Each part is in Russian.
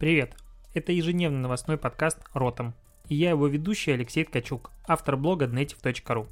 Привет! Это ежедневный новостной подкаст «Ротом». И я его ведущий Алексей Ткачук, автор блога Dnetiv.ru.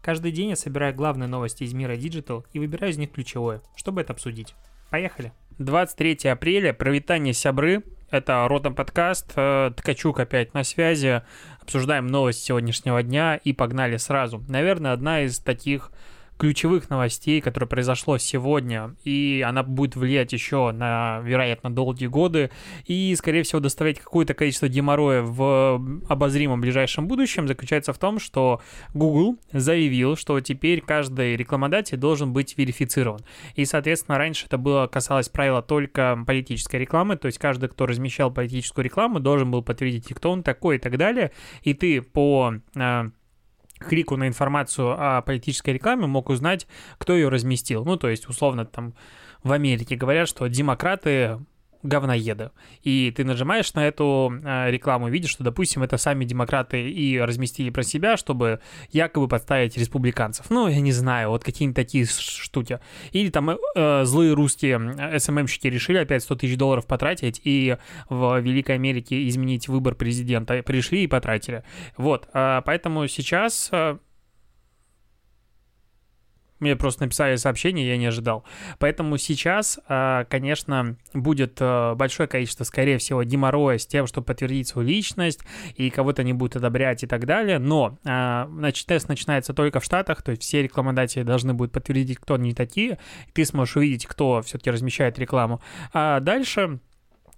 Каждый день я собираю главные новости из мира Digital и выбираю из них ключевое, чтобы это обсудить. Поехали! 23 апреля, провитание сябры, это Ротом подкаст, э, Ткачук опять на связи, обсуждаем новости сегодняшнего дня и погнали сразу. Наверное, одна из таких ключевых новостей, которое произошло сегодня, и она будет влиять еще на, вероятно, долгие годы, и, скорее всего, доставлять какое-то количество геморроя в обозримом ближайшем будущем, заключается в том, что Google заявил, что теперь каждый рекламодатель должен быть верифицирован. И, соответственно, раньше это было касалось правила только политической рекламы, то есть каждый, кто размещал политическую рекламу, должен был подтвердить, кто он такой и так далее, и ты по а, клику на информацию о политической рекламе мог узнать, кто ее разместил. Ну, то есть, условно, там в Америке говорят, что демократы говноеда. И ты нажимаешь на эту э, рекламу, видишь, что, допустим, это сами демократы и разместили про себя, чтобы якобы подставить республиканцев. Ну, я не знаю, вот какие-нибудь такие штуки. Или там э, злые русские СММщики решили опять 100 тысяч долларов потратить и в Великой Америке изменить выбор президента. Пришли и потратили. Вот, э, поэтому сейчас... Э, мне просто написали сообщение, я не ожидал. Поэтому сейчас, а, конечно, будет а, большое количество, скорее всего, геморроя с тем, чтобы подтвердить свою личность, и кого-то не будут одобрять и так далее. Но а, значит, тест начинается только в Штатах, то есть все рекламодатели должны будут подтвердить, кто они такие. Ты сможешь увидеть, кто все-таки размещает рекламу. А дальше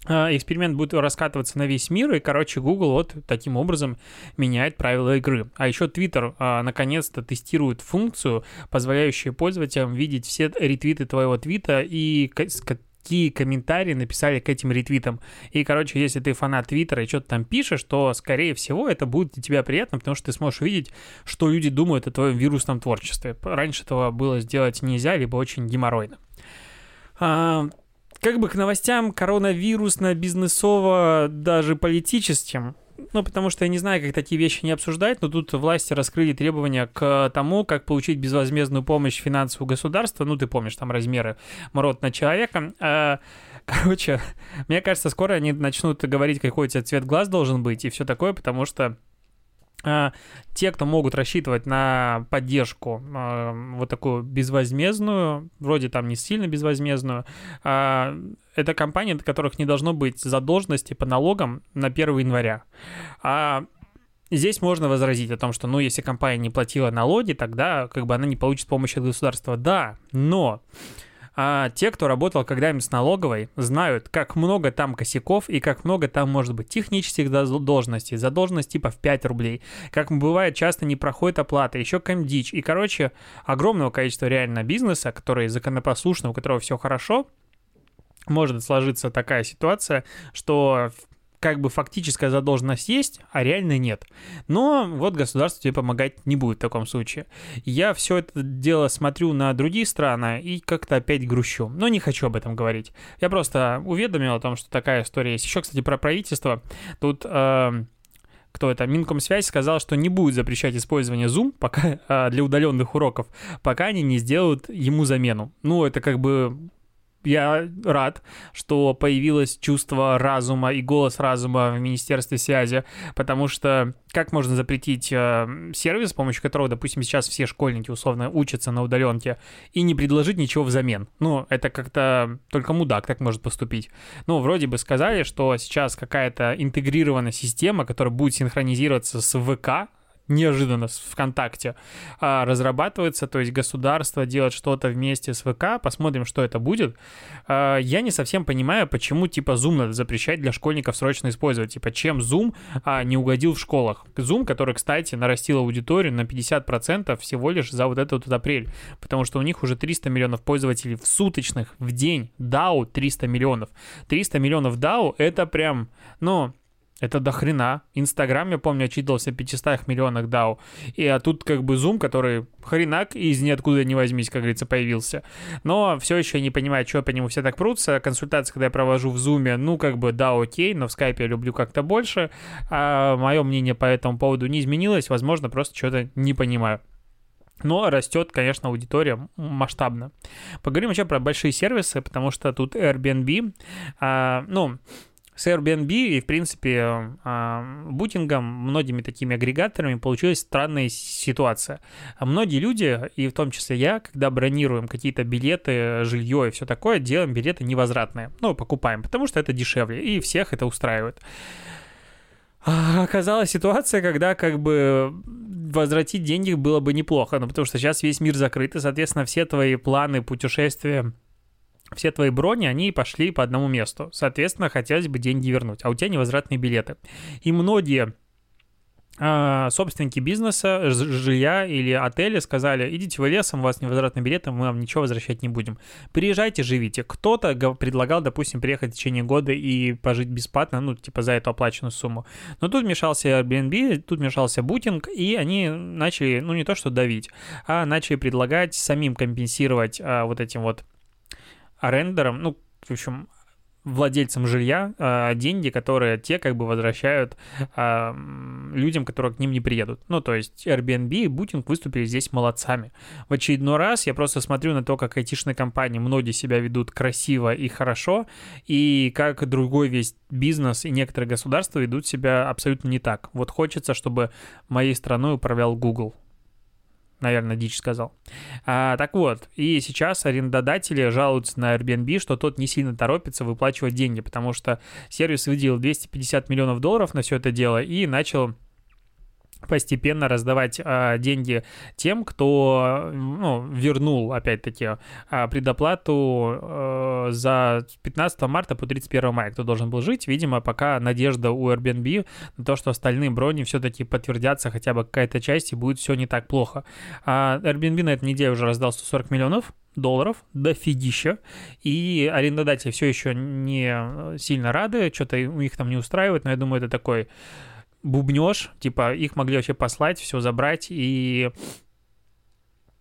эксперимент будет раскатываться на весь мир, и, короче, Google вот таким образом меняет правила игры. А еще Twitter а, наконец-то тестирует функцию, позволяющую пользователям видеть все ретвиты твоего твита и какие комментарии написали к этим ретвитам. И, короче, если ты фанат Твиттера и что-то там пишешь, то, скорее всего, это будет для тебя приятно, потому что ты сможешь увидеть, что люди думают о твоем вирусном творчестве. Раньше этого было сделать нельзя, либо очень геморройно. Как бы к новостям коронавирусно-бизнесово, даже политическим, ну, потому что я не знаю, как такие вещи не обсуждать, но тут власти раскрыли требования к тому, как получить безвозмездную помощь финансового государства. Ну, ты помнишь, там размеры мород на человека. А, короче, мне кажется, скоро они начнут говорить, какой у тебя цвет глаз должен быть и все такое, потому что те, кто могут рассчитывать на поддержку а, вот такую безвозмездную, вроде там не сильно безвозмездную, а, это компании, от которых не должно быть задолженности по налогам на 1 января. А Здесь можно возразить о том, что, ну, если компания не платила налоги, тогда как бы она не получит помощи от государства. Да, но а те, кто работал когда-нибудь с налоговой, знают, как много там косяков и как много там может быть технических задолженностей, задолженность типа в 5 рублей, как бывает часто не проходит оплата, еще комдич. И, короче, огромного количества реально бизнеса, который законопослушный, у которого все хорошо, может сложиться такая ситуация, что как бы фактическая задолженность есть, а реально нет. Но вот государство тебе помогать не будет в таком случае. Я все это дело смотрю на другие страны и как-то опять грущу. Но не хочу об этом говорить. Я просто уведомил о том, что такая история есть. Еще, кстати, про правительство. Тут... Э, кто это, Минкомсвязь сказал, что не будет запрещать использование Zoom пока, а, для удаленных уроков, пока они не сделают ему замену. Ну, это как бы я рад, что появилось чувство разума и голос разума в Министерстве связи, потому что как можно запретить э, сервис, с помощью которого, допустим, сейчас все школьники условно учатся на удаленке, и не предложить ничего взамен? Ну, это как-то только мудак так может поступить. Ну, вроде бы сказали, что сейчас какая-то интегрированная система, которая будет синхронизироваться с ВК, неожиданно ВКонтакте а, разрабатывается, то есть государство делает что-то вместе с ВК, посмотрим, что это будет. А, я не совсем понимаю, почему типа Zoom надо запрещать для школьников срочно использовать, типа чем Zoom а, не угодил в школах. Zoom, который, кстати, нарастил аудиторию на 50% всего лишь за вот этот вот апрель, потому что у них уже 300 миллионов пользователей в суточных, в день. DAO 300 миллионов. 300 миллионов DAO это прям, ну, это до хрена. Инстаграм, я помню, отчитывался о 500 миллионах DAO. И а тут как бы Zoom, который хренак из ниоткуда не возьмись, как говорится, появился. Но все еще не понимаю, что по нему все так прутся. Консультации, когда я провожу в Zoom, ну как бы да, окей, но в скайпе я люблю как-то больше. А мое мнение по этому поводу не изменилось. Возможно, просто что-то не понимаю. Но растет, конечно, аудитория масштабно. Поговорим еще про большие сервисы, потому что тут Airbnb, а, ну, с Airbnb и, в принципе, а, бутингом, многими такими агрегаторами получилась странная ситуация. А многие люди, и в том числе я, когда бронируем какие-то билеты, жилье и все такое, делаем билеты невозвратные. Ну, покупаем, потому что это дешевле, и всех это устраивает. А оказалась ситуация, когда как бы возвратить деньги было бы неплохо, ну, потому что сейчас весь мир закрыт, и, соответственно, все твои планы путешествия все твои брони, они пошли по одному месту. Соответственно, хотелось бы деньги вернуть, а у тебя невозвратные билеты. И многие а, собственники бизнеса, жилья или отеля сказали, идите вы лесом, у вас невозвратные билеты, мы вам ничего возвращать не будем. Приезжайте, живите. Кто-то предлагал, допустим, приехать в течение года и пожить бесплатно, ну, типа за эту оплаченную сумму. Но тут мешался Airbnb, тут мешался Booking, и они начали, ну, не то что давить, а начали предлагать самим компенсировать а, вот этим вот арендерам, ну, в общем, владельцам жилья э, деньги, которые те как бы возвращают э, людям, которые к ним не приедут. Ну, то есть Airbnb и Booking выступили здесь молодцами. В очередной раз я просто смотрю на то, как айтишные компании многие себя ведут красиво и хорошо, и как другой весь бизнес и некоторые государства ведут себя абсолютно не так. Вот хочется, чтобы моей страной управлял Google наверное, дичь сказал. А, так вот, и сейчас арендодатели жалуются на Airbnb, что тот не сильно торопится выплачивать деньги, потому что сервис выделил 250 миллионов долларов на все это дело и начал постепенно раздавать а, деньги тем, кто ну, вернул, опять-таки, а, предоплату а, за 15 марта по 31 мая, кто должен был жить. Видимо, пока надежда у Airbnb на то, что остальные брони все-таки подтвердятся, хотя бы какая-то часть, и будет все не так плохо. А Airbnb на этой неделе уже раздал 140 миллионов долларов, дофигища, и арендодатели все еще не сильно рады, что-то у них там не устраивает, но я думаю, это такой бубнешь, типа их могли вообще послать, все забрать и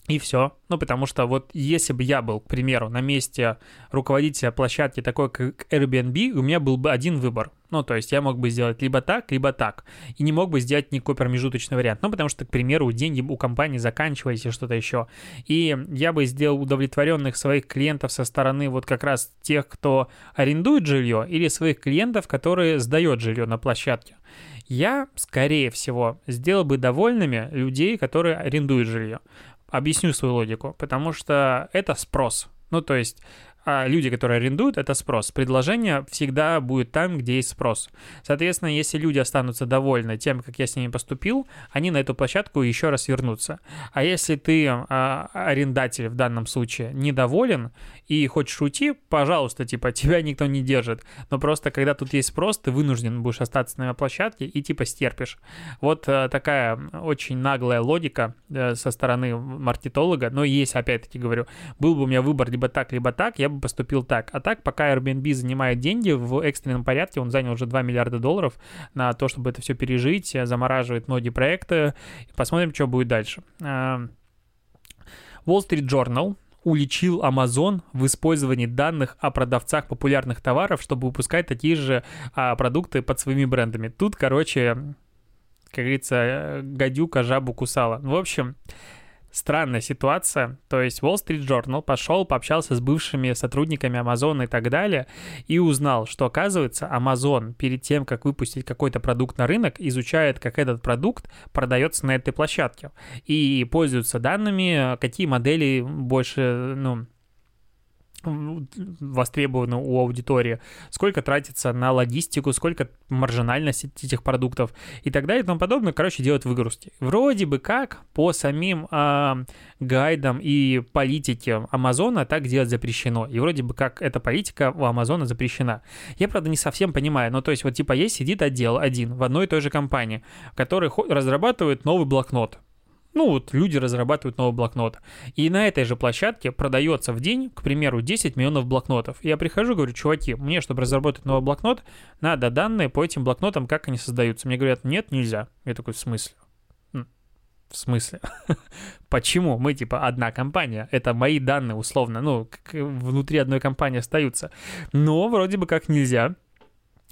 и все. Ну, потому что вот если бы я был, к примеру, на месте руководителя площадки такой, как Airbnb, у меня был бы один выбор. Ну, то есть я мог бы сделать либо так, либо так. И не мог бы сделать никакой промежуточный вариант. Ну, потому что, к примеру, деньги у компании заканчивались или что-то еще. И я бы сделал удовлетворенных своих клиентов со стороны вот как раз тех, кто арендует жилье, или своих клиентов, которые сдают жилье на площадке я, скорее всего, сделал бы довольными людей, которые арендуют жилье. Объясню свою логику. Потому что это спрос. Ну, то есть а люди, которые арендуют, это спрос. Предложение всегда будет там, где есть спрос. Соответственно, если люди останутся довольны тем, как я с ними поступил, они на эту площадку еще раз вернутся. А если ты а, арендатель в данном случае недоволен и хочешь уйти, пожалуйста, типа, тебя никто не держит. Но просто когда тут есть спрос, ты вынужден будешь остаться на площадке и типа стерпишь. Вот а, такая очень наглая логика а, со стороны маркетолога. Но есть, опять-таки говорю, был бы у меня выбор либо так, либо так, я бы поступил так. А так, пока Airbnb занимает деньги в экстренном порядке, он занял уже 2 миллиарда долларов на то, чтобы это все пережить, замораживает многие проекты. Посмотрим, что будет дальше. А, Wall Street Journal уличил Amazon в использовании данных о продавцах популярных товаров, чтобы выпускать такие же а, продукты под своими брендами. Тут, короче, как говорится, гадюка жабу кусала. В общем, странная ситуация. То есть Wall Street Journal пошел, пообщался с бывшими сотрудниками Amazon и так далее, и узнал, что, оказывается, Amazon перед тем, как выпустить какой-то продукт на рынок, изучает, как этот продукт продается на этой площадке. И пользуются данными, какие модели больше, ну, востребовано у аудитории, сколько тратится на логистику, сколько маржинальность этих продуктов и так далее и тому подобное. Короче, делают выгрузки. Вроде бы как по самим э, гайдам и политике Амазона так делать запрещено. И вроде бы как эта политика у Амазона запрещена. Я, правда, не совсем понимаю. Но то есть вот типа есть сидит отдел один в одной и той же компании, который разрабатывает новый блокнот ну вот люди разрабатывают новый блокнот. И на этой же площадке продается в день, к примеру, 10 миллионов блокнотов. Я прихожу, говорю, чуваки, мне, чтобы разработать новый блокнот, надо данные по этим блокнотам, как они создаются. Мне говорят, нет, нельзя. Я такой, в смысле? В смысле? Почему? Мы типа одна компания. Это мои данные условно. Ну, внутри одной компании остаются. Но вроде бы как нельзя.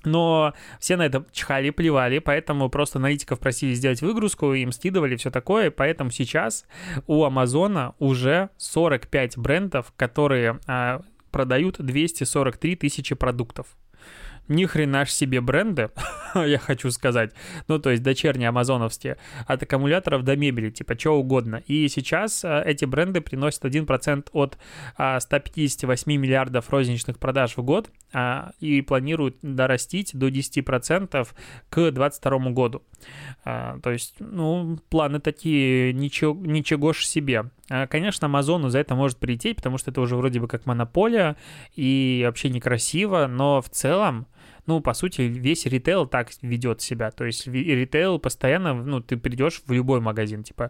Но все на это чихали, плевали, поэтому просто аналитиков просили сделать выгрузку, им скидывали все такое, поэтому сейчас у Амазона уже 45 брендов, которые а, продают 243 тысячи продуктов. Ни хрена ж себе бренды, я хочу сказать. Ну, то есть дочерние амазоновские. От аккумуляторов до мебели, типа чего угодно. И сейчас а, эти бренды приносят 1% от а, 158 миллиардов розничных продаж в год а, и планируют дорастить до 10% к 2022 году. А, то есть, ну, планы такие, ничего, ничего ж себе. А, конечно, Амазону за это может прийти, потому что это уже вроде бы как монополия и вообще некрасиво, но в целом ну, по сути, весь ритейл так ведет себя. То есть ритейл постоянно, ну, ты придешь в любой магазин, типа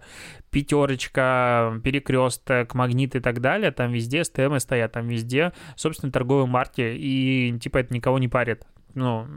пятерочка, перекресток, магнит и так далее, там везде СТМ стоят, там везде, собственно, торговые марки, и типа это никого не парит ну,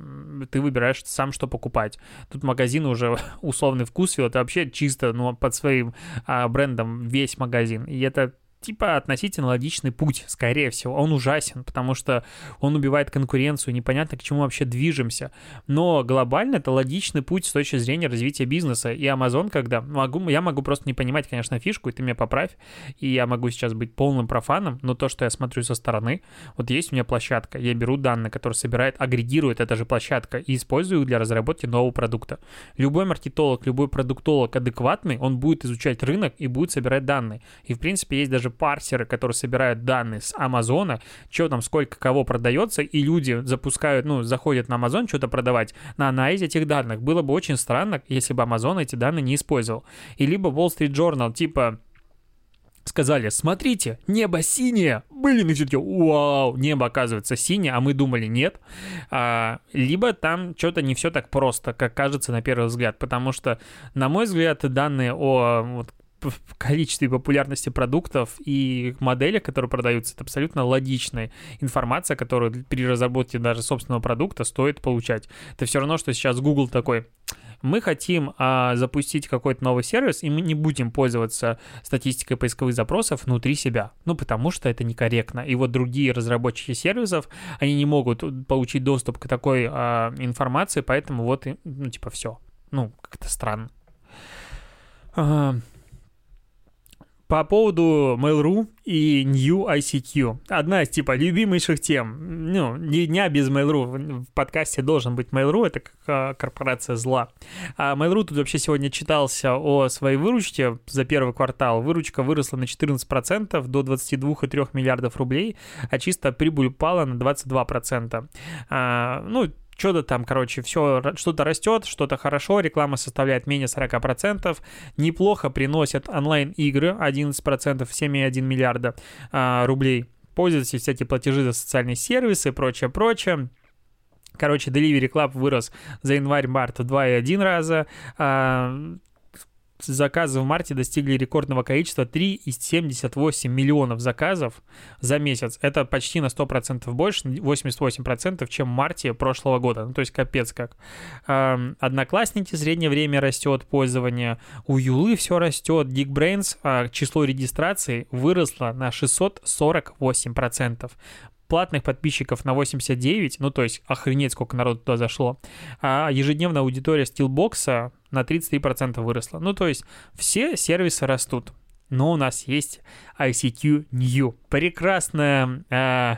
ты выбираешь сам, что покупать. Тут магазин уже условный вкус, это вообще чисто, ну, под своим а, брендом весь магазин. И это типа относительно логичный путь, скорее всего. Он ужасен, потому что он убивает конкуренцию, непонятно, к чему вообще движемся. Но глобально это логичный путь с точки зрения развития бизнеса. И Amazon, когда... Могу, я могу просто не понимать, конечно, фишку, и ты меня поправь, и я могу сейчас быть полным профаном, но то, что я смотрю со стороны, вот есть у меня площадка, я беру данные, которые собирает, агрегирует эта же площадка и использую их для разработки нового продукта. Любой маркетолог, любой продуктолог адекватный, он будет изучать рынок и будет собирать данные. И, в принципе, есть даже парсеры, которые собирают данные с Амазона, что там, сколько кого продается, и люди запускают, ну, заходят на Амазон что-то продавать на анализе этих данных. Было бы очень странно, если бы Амазон эти данные не использовал. И либо Wall Street Journal, типа, сказали, смотрите, небо синее. Блин, и все вау, небо оказывается синее, а мы думали нет. А, либо там что-то не все так просто, как кажется на первый взгляд, потому что, на мой взгляд, данные о вот, количестве популярности продуктов и моделях, которые продаются, это абсолютно логичная информация, которую при разработке даже собственного продукта стоит получать. Это все равно, что сейчас Google такой, мы хотим а, запустить какой-то новый сервис, и мы не будем пользоваться статистикой поисковых запросов внутри себя. Ну, потому что это некорректно. И вот другие разработчики сервисов, они не могут получить доступ к такой а, информации, поэтому вот, ну, типа, все. Ну, как-то странно. По поводу Mail.ru и New ICQ. Одна из, типа, любимейших тем. Ну, ни дня без Mail.ru. В подкасте должен быть Mail.ru, это как а, корпорация зла. А Mail.ru тут вообще сегодня читался о своей выручке за первый квартал. Выручка выросла на 14% до 22,3 миллиардов рублей, а чисто прибыль упала на 22%. А, ну, что-то там, короче, все, что-то растет, что-то хорошо, реклама составляет менее 40%, неплохо приносят онлайн-игры, 11%, 7,1 миллиарда а, рублей, пользуются всякие платежи за социальные сервисы и прочее, прочее. Короче, Delivery Club вырос за январь-март в 2,1 раза. А, заказы в марте достигли рекордного количества 3,78 миллионов заказов за месяц. Это почти на 100% больше, 88%, чем в марте прошлого года. Ну, то есть капец как. Одноклассники, среднее время растет пользование. У Юлы все растет. Geekbrains, а, число регистраций выросло на 648% платных подписчиков на 89, ну то есть охренеть, сколько народу туда зашло, а ежедневная аудитория стилбокса на 33% выросла. Ну то есть все сервисы растут, но у нас есть ICQ New. Прекрасная э,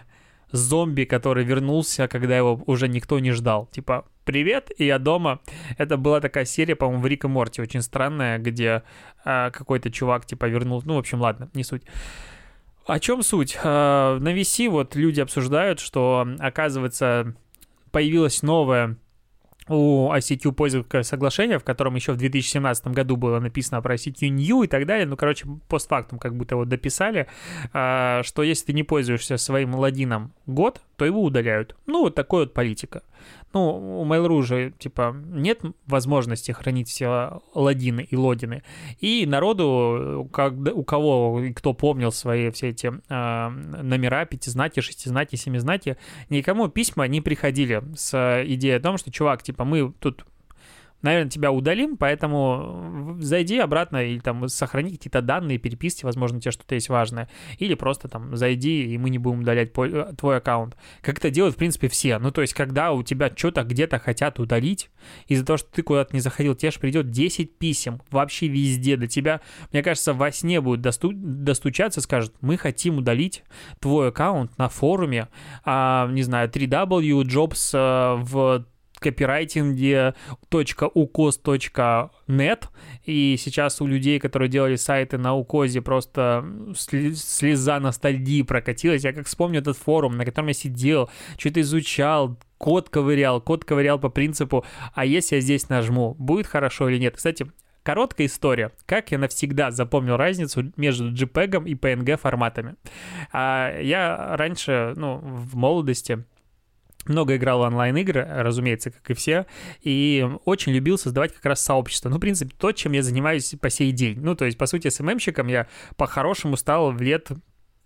зомби, который вернулся, когда его уже никто не ждал. Типа, привет, и я дома. Это была такая серия, по-моему, в Рик и Морти, очень странная, где э, какой-то чувак, типа, вернулся. Ну, в общем, ладно, не суть. О чем суть? Э, на VC вот люди обсуждают, что, оказывается, появилась новая у ICQ пользовательское соглашение, в котором еще в 2017 году было написано про ICQ New и так далее. Ну, короче, постфактум как будто вот дописали, э, что если ты не пользуешься своим логином год, то его удаляют. Ну, вот такой вот политика. Ну, у Mail.ru же, типа, нет возможности хранить все логины и лодины. И народу, как, у кого, кто помнил свои все эти э, номера, пятизнаки, шестизнаки, семизнаки, никому письма не приходили с идеей о том, что, чувак, типа, мы тут наверное, тебя удалим, поэтому зайди обратно или там сохрани какие-то данные, переписки, возможно, тебе что-то есть важное, или просто там зайди, и мы не будем удалять э, твой аккаунт. Как это делают, в принципе, все. Ну, то есть, когда у тебя что-то где-то хотят удалить, из-за того, что ты куда-то не заходил, тебе же придет 10 писем вообще везде до тебя. Мне кажется, во сне будут досту- достучаться, скажут, мы хотим удалить твой аккаунт на форуме, а, не знаю, 3W Jobs а, в копирайтинге .ukos.net, и сейчас у людей, которые делали сайты на укозе, просто слеза ностальгии прокатилась. Я как вспомню этот форум, на котором я сидел, что-то изучал, код ковырял, код ковырял по принципу, а если я здесь нажму, будет хорошо или нет. Кстати, Короткая история. Как я навсегда запомнил разницу между JPEG и PNG форматами. А я раньше, ну, в молодости много играл в онлайн-игры, разумеется, как и все, и очень любил создавать как раз сообщество. Ну, в принципе, то, чем я занимаюсь по сей день. Ну, то есть, по сути, СММщиком я по-хорошему стал в лет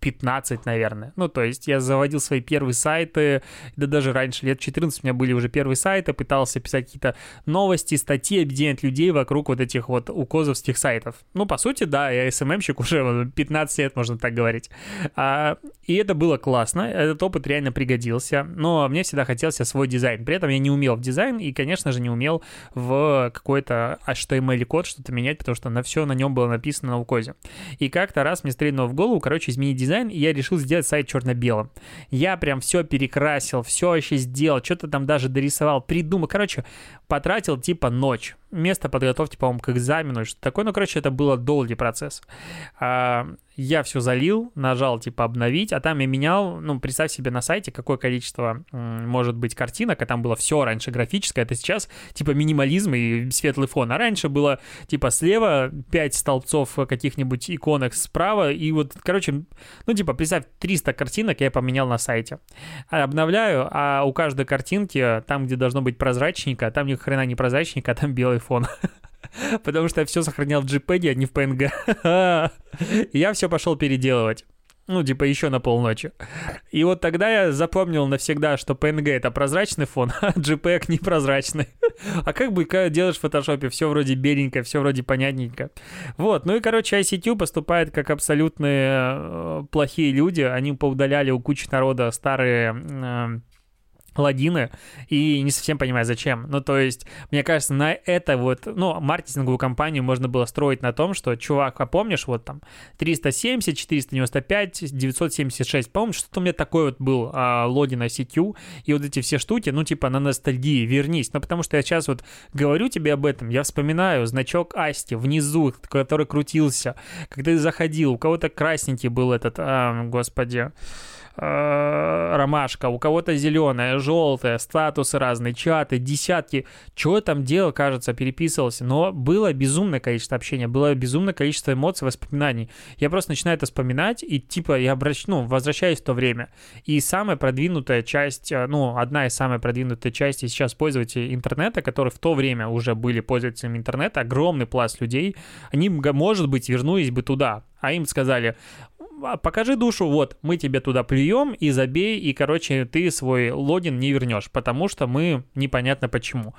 15, наверное. Ну, то есть я заводил свои первые сайты, да даже раньше, лет 14 у меня были уже первые сайты, пытался писать какие-то новости, статьи, объединять людей вокруг вот этих вот укозовских сайтов. Ну, по сути, да, я СММщик уже 15 лет, можно так говорить. А, и это было классно, этот опыт реально пригодился, но мне всегда хотелся свой дизайн. При этом я не умел в дизайн и, конечно же, не умел в какой-то HTML-код что-то менять, потому что на все на нем было написано на укозе. И как-то раз мне стрельнуло в голову, короче, изменить дизайн и я решил сделать сайт черно-белым. Я прям все перекрасил, все еще сделал, что-то там даже дорисовал, придумал. Короче, потратил типа ночь. Место подготовки, по-моему, к экзамену, что такое. Ну, короче, это было долгий процесс. А, я все залил, нажал типа обновить, а там я менял, ну, представь себе на сайте, какое количество может быть картинок, а там было все раньше графическое, это сейчас типа минимализм и светлый фон, а раньше было типа слева 5 столбцов каких-нибудь иконок справа, и вот, короче, ну, типа, представь, 300 картинок я поменял на сайте. Обновляю, а у каждой картинки, там, где должно быть прозрачненько, там ни хрена не прозрачненько, а там белый фон. Потому что я все сохранял в JPEG, а не в PNG. я все пошел переделывать. Ну, типа, еще на полночи. И вот тогда я запомнил навсегда, что PNG это прозрачный фон, а JPEG непрозрачный. а как бы делаешь в фотошопе, все вроде беленько, все вроде понятненько. Вот, ну и, короче, ICQ поступает как абсолютные э, плохие люди. Они поудаляли у кучи народа старые логины и не совсем понимаю, зачем. Ну, то есть, мне кажется, на это вот, ну, маркетинговую кампанию можно было строить на том, что, чувак, а помнишь, вот там 370, 495, 976, помнишь, что-то у меня такой вот был а, логин ICQ, и вот эти все штуки, ну, типа, на ностальгии, вернись. Ну, потому что я сейчас вот говорю тебе об этом, я вспоминаю значок Асти внизу, который крутился, когда ты заходил, у кого-то красненький был этот, а, господи, Э, ромашка, у кого-то зеленая, желтая, статусы разные, чаты, десятки. Чего там делал, кажется, переписывался. Но было безумное количество общения, было безумное количество эмоций, воспоминаний. Я просто начинаю это вспоминать, и типа я обращ... ну, возвращаюсь в то время. И самая продвинутая часть, э, ну, одна из самых продвинутых частей сейчас пользователей интернета, которые в то время уже были пользователями интернета, огромный пласт людей, они, может быть, вернулись бы туда, а им сказали, «А, покажи душу, вот, мы тебе туда плюем и забей, и, короче, ты свой логин не вернешь, потому что мы непонятно почему.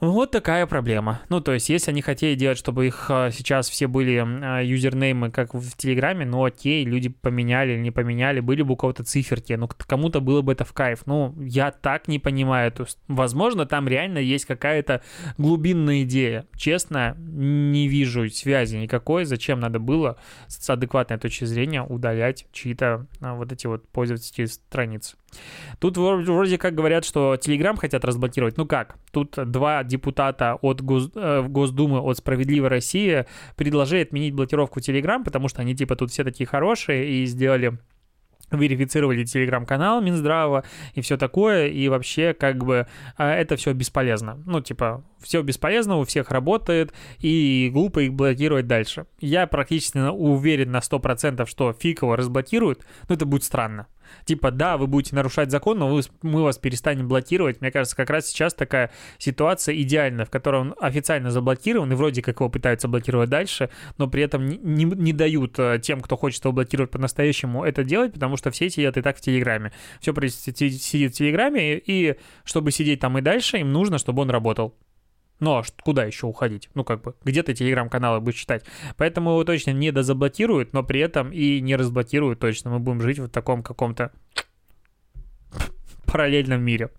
Вот такая проблема. Ну, то есть, если они хотели делать, чтобы их а, сейчас все были а, юзернеймы, как в Телеграме, ну, окей, люди поменяли или не поменяли, были бы у кого-то циферки, ну, кому-то было бы это в кайф. Ну, я так не понимаю. То есть, возможно, там реально есть какая-то глубинная идея. Честно, не вижу связи никакой, зачем надо было с адекватной точки зрения удалять чьи-то а, вот эти вот пользовательские страницы. Тут вроде как говорят, что Telegram хотят разблокировать. Ну как? Тут два депутата от Гос... э, Госдумы от «Справедливой России» предложили отменить блокировку Telegram, потому что они типа тут все такие хорошие и сделали верифицировали телеграм-канал Минздрава и все такое, и вообще как бы а, это все бесполезно. Ну, типа, все бесполезно, у всех работает, и глупо их блокировать дальше. Я практически уверен на 100%, что фиг его разблокируют, но это будет странно. Типа, да, вы будете нарушать закон, но вы, мы вас перестанем блокировать. Мне кажется, как раз сейчас такая ситуация идеальная, в которой он официально заблокирован, и вроде как его пытаются блокировать дальше, но при этом не, не, не дают э, тем, кто хочет его блокировать по-настоящему, это делать, потому что все сидят и так в Телеграме. Все сидит в Телеграме, и, и чтобы сидеть там и дальше, им нужно, чтобы он работал. Ну, а куда еще уходить? Ну, как бы, где ты телеграм-каналы будешь читать? Поэтому его точно не дозаблокируют, но при этом и не разблокируют точно. Мы будем жить в таком каком-то параллельном мире.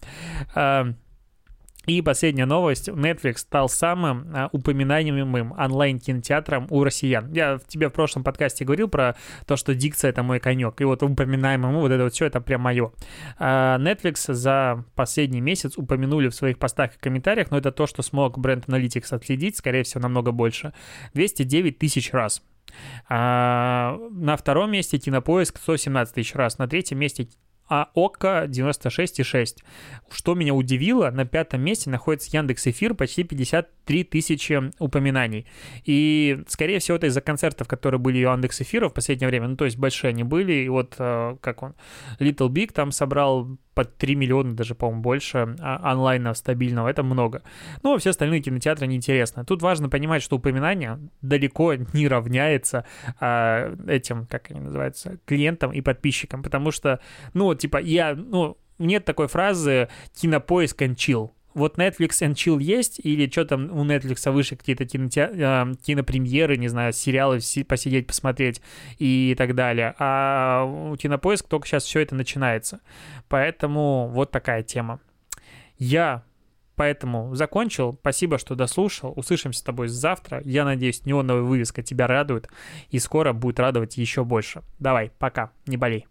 И последняя новость. Netflix стал самым а, упоминаемым онлайн-кинотеатром у россиян. Я тебе в прошлом подкасте говорил про то, что дикция — это мой конек. И вот упоминаемым, вот это вот все, это прям мое. А Netflix за последний месяц упомянули в своих постах и комментариях, но это то, что смог бренд Analytics отследить, скорее всего, намного больше. 209 тысяч раз. А на втором месте Кинопоиск 117 тысяч раз, на третьем месте а ОККО 96,6. Что меня удивило, на пятом месте находится Яндекс Эфир, почти 53 тысячи упоминаний. И, скорее всего, это из-за концертов, которые были у Яндекс Эфира в последнее время. Ну, то есть большие они были. И вот, э, как он, Little Big там собрал под 3 миллиона, даже, по-моему, больше а, онлайна стабильного. Это много. Ну, а все остальные кинотеатры неинтересно. Тут важно понимать, что упоминание далеко не равняется а, этим, как они называются, клиентам и подписчикам. Потому что, ну, типа, я, ну, нет такой фразы «кинопоиск and chill» вот Netflix and Chill есть, или что там у Netflix выше какие-то киноте... э, кинопремьеры, не знаю, сериалы посидеть, посмотреть и так далее. А у Кинопоиск только сейчас все это начинается. Поэтому вот такая тема. Я Поэтому закончил. Спасибо, что дослушал. Услышимся с тобой завтра. Я надеюсь, неоновая вывеска тебя радует. И скоро будет радовать еще больше. Давай, пока. Не болей.